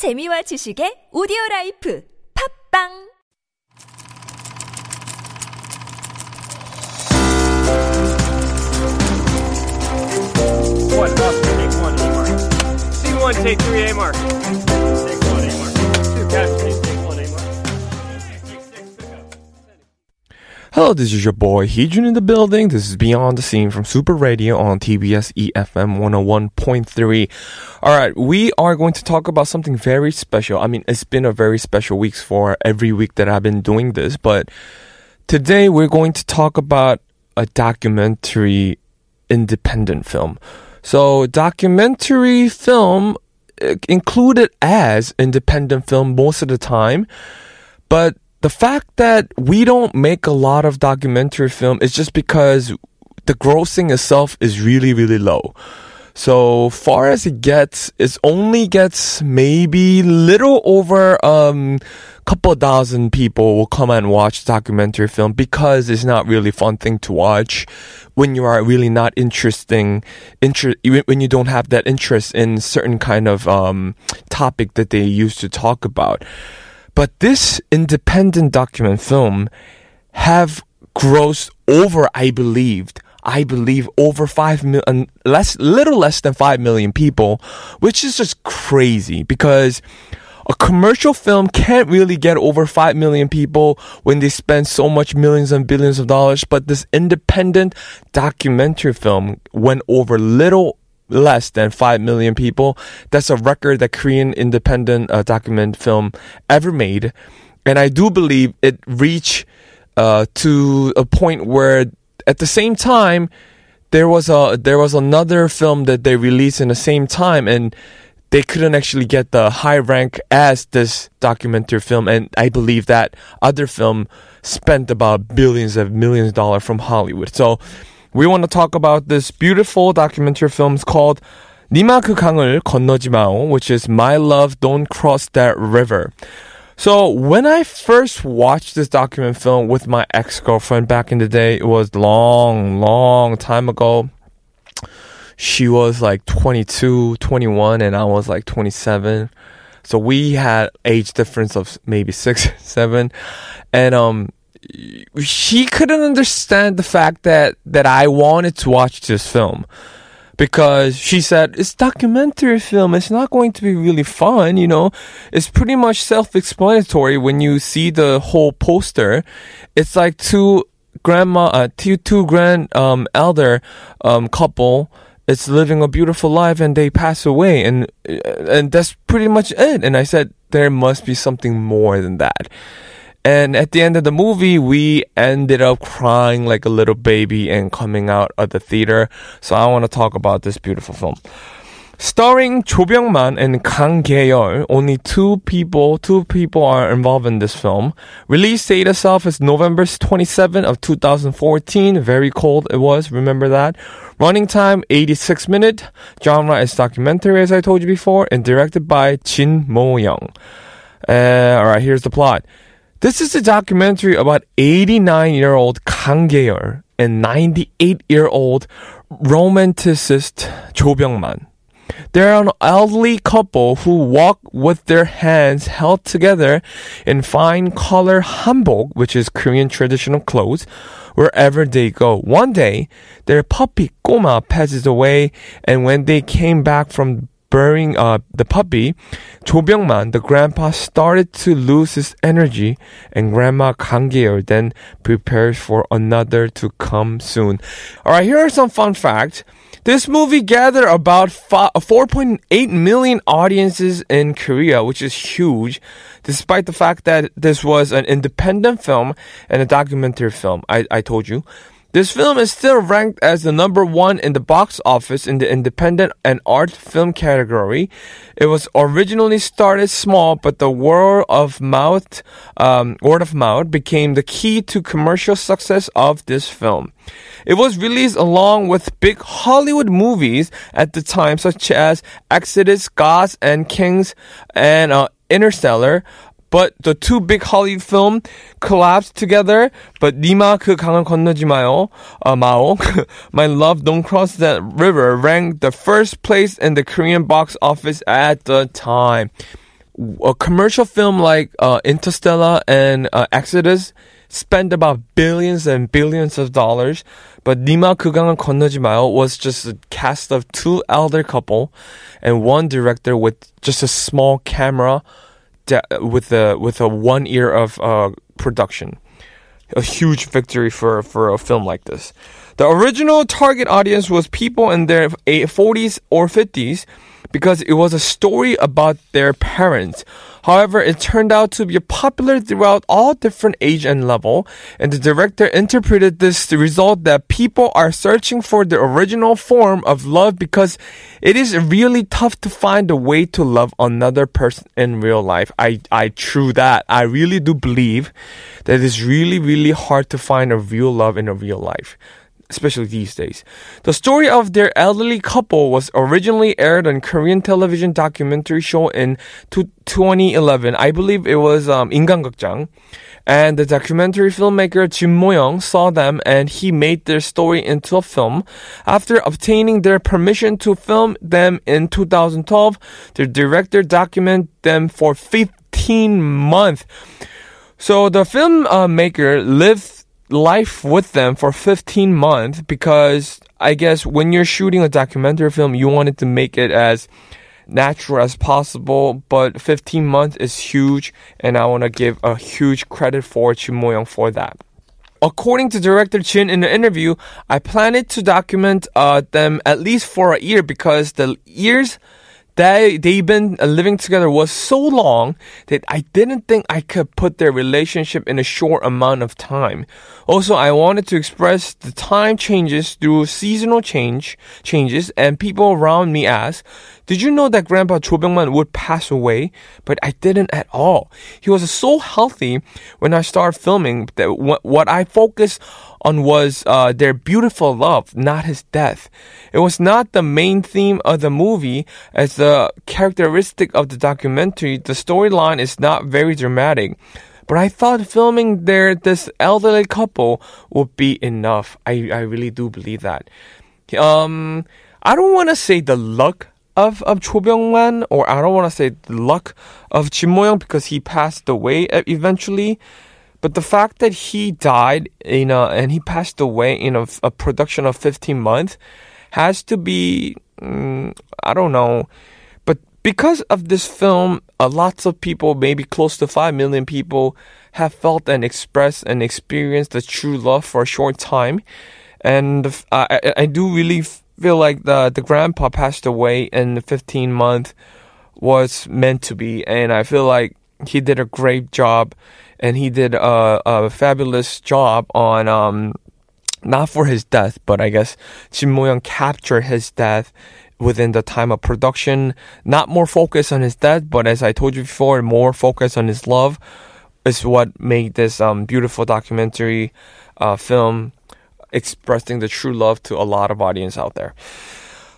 재미와 지식의 오디오 라이프 팝빵 One, up, take one, A mark. Scene one, take three, A mark. Take one, A mark. Two, capture, Hello, this is your boy Heejun in the building. This is Beyond the Scene from Super Radio on TBS EFM 101.3. Alright, we are going to talk about something very special. I mean, it's been a very special week for every week that I've been doing this, but today we're going to talk about a documentary independent film. So, documentary film uh, included as independent film most of the time, but the fact that we don't make a lot of documentary film is just because the grossing itself is really, really low. So far as it gets, it only gets maybe little over um couple thousand people will come and watch documentary film because it's not really fun thing to watch when you are really not interesting inter- when you don't have that interest in certain kind of um topic that they used to talk about. But this independent document film have grossed over, I believed, I believe over five million, less, little less than five million people, which is just crazy because a commercial film can't really get over 5 million people when they spend so much millions and billions of dollars. But this independent documentary film went over little less than 5 million people. That's a record that Korean independent uh, document film ever made. And I do believe it reached uh, to a point where at the same time, there was a there was another film that they released in the same time and they couldn't actually get the high rank as this documentary film and I believe that other film spent about billions of millions of dollars from Hollywood. So we want to talk about this beautiful documentary film called 님아 그 강을 건너지 마오, which is My Love Don't Cross That River. So when I first watched this document film with my ex-girlfriend back in the day, it was long, long time ago. She was like 22, 21, and I was like 27. So we had age difference of maybe six, seven. And, um, she couldn't understand the fact that, that I wanted to watch this film because she said it's documentary film. It's not going to be really fun you know. It's pretty much self-explanatory when you see the whole poster. It's like two grandma uh, two two grand um elder um couple it's living a beautiful life and they pass away and and that's pretty much it. And i said there must be something more than that and at the end of the movie, we ended up crying like a little baby and coming out of the theater. So I want to talk about this beautiful film. Starring Cho Byung-man and Kang Gae-yeol, only two people, two people are involved in this film. Release date itself is November 27 of 2014. Very cold it was, remember that. Running time 86 minute. Genre is documentary as I told you before and directed by Jin Mo-young. Uh, alright, here's the plot. This is a documentary about 89 year old Kang Gae-yeol and 98 year old romanticist Cho Byung-man. They're an elderly couple who walk with their hands held together in fine color hanbok, which is Korean traditional clothes, wherever they go. One day, their puppy Koma passes away, and when they came back from burying uh, the puppy, Cho Byung-man, the grandpa, started to lose his energy, and Grandma Kang Gae-yeol then prepares for another to come soon. All right, here are some fun facts. This movie gathered about 4.8 million audiences in Korea, which is huge, despite the fact that this was an independent film and a documentary film. I, I told you. This film is still ranked as the number one in the box office in the independent and art film category. It was originally started small, but the word of mouth, um, word of mouth became the key to commercial success of this film. It was released along with big Hollywood movies at the time, such as Exodus, Gods and Kings, and uh, Interstellar. But the two big Hollywood film collapsed together. But 님아 그 강을 건너지 마요. 마오. My love, don't cross that river ranked the first place in the Korean box office at the time. A commercial film like uh, Interstellar and uh, Exodus spent about billions and billions of dollars, but Nima Kugangan Konnojimayo was just a cast of two elder couple and one director with just a small camera da- with a with a one year of uh, production. A huge victory for for a film like this. The original target audience was people in their 40s or 50s because it was a story about their parents. However, it turned out to be popular throughout all different age and level, and the director interpreted this result that people are searching for the original form of love because it is really tough to find a way to love another person in real life. I, I true that. I really do believe that it's really, really hard to find a real love in a real life especially these days. The story of their elderly couple was originally aired on Korean television documentary show in 2011. I believe it was um, 인간극장. And the documentary filmmaker Jin Moyoung saw them and he made their story into a film. After obtaining their permission to film them in 2012, the director documented them for 15 months. So the filmmaker lived life with them for 15 months because I guess when you're shooting a documentary film, you wanted to make it as natural as possible, but 15 months is huge, and I want to give a huge credit for Jin Moyoung for that. According to director Jin in the interview, I planned to document uh, them at least for a year because the years they they've been uh, living together was so long that I didn't think I could put their relationship in a short amount of time. Also, I wanted to express the time changes through seasonal change changes, and people around me ask, "Did you know that Grandpa Cho Byung-man would pass away?" But I didn't at all. He was so healthy when I started filming that what, what I focused on was uh, their beautiful love, not his death. It was not the main theme of the movie, as the characteristic of the documentary, the storyline is not very dramatic. But I thought filming there this elderly couple would be enough. I, I really do believe that. Um, I don't want to say the luck of of Cho Byung-man, or I don't want to say the luck of Jin Moyoung because he passed away eventually. But the fact that he died in a, and he passed away in a, a production of 15 months has to be, mm, I don't know. Because of this film, uh, lots of people, maybe close to 5 million people, have felt and expressed and experienced the true love for a short time. And uh, I, I do really feel like the, the grandpa passed away in the 15 month was meant to be. And I feel like he did a great job and he did a, a fabulous job on um, not for his death, but I guess Jin Moyoung captured his death within the time of production. Not more focus on his death, but as I told you before, more focus on his love is what made this um, beautiful documentary uh, film expressing the true love to a lot of audience out there.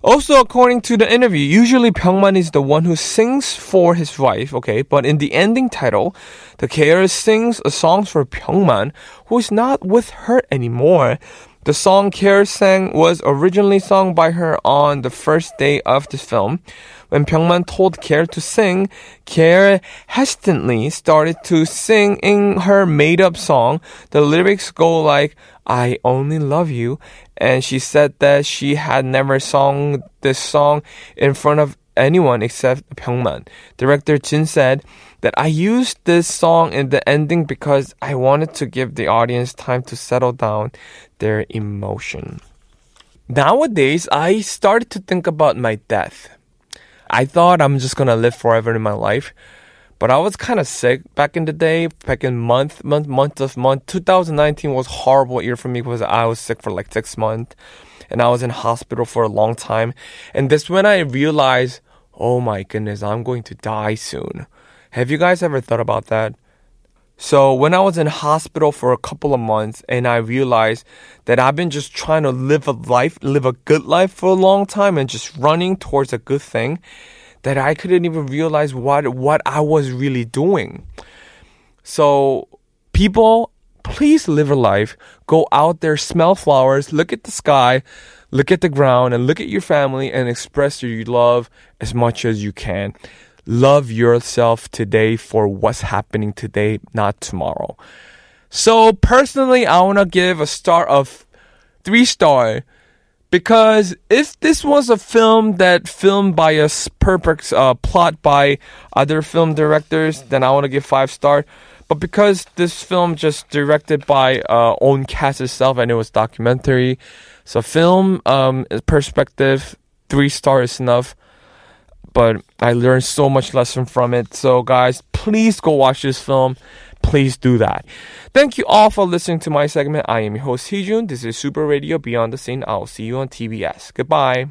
Also, according to the interview, usually Byung-man is the one who sings for his wife, okay? But in the ending title, the KR sings a song for Byung-man, who is not with her anymore. The song KR sang was originally sung by her on the first day of the film. When Byung-man told KR to sing, KR hesitantly started to sing in her made-up song. The lyrics go like, I only love you. And she said that she had never sung this song in front of anyone except Byung-man. Director Jin said that I used this song in the ending because I wanted to give the audience time to settle down their emotion. Nowadays, I started to think about my death. I thought I'm just gonna live forever in my life. But I was kind of sick back in the day, back in month, month, month of month. 2019 was horrible year for me because I was sick for like six months and I was in hospital for a long time. And this when I realized, oh my goodness, I'm going to die soon. Have you guys ever thought about that? So when I was in hospital for a couple of months and I realized that I've been just trying to live a life, live a good life for a long time and just running towards a good thing that I couldn't even realize what what I was really doing. So people, please live a life. Go out there, smell flowers, look at the sky, look at the ground, and look at your family and express your love as much as you can. love yourself today for what's happening today, not tomorrow. So personally, I want to give a star of three star because if this was a film that filmed by a perfect uh, plot by other film directors, then I want to give five star. But because this film just directed by uh, own cast itself and it was documentary, so film um, perspective, three star is enough. But I learned so much lesson from it. So guys, please go watch this film. Please do that. Thank you all for listening to my segment. I am your host Heejun. This is Super Radio Beyond the Scene. I'll see you on TBS. Goodbye.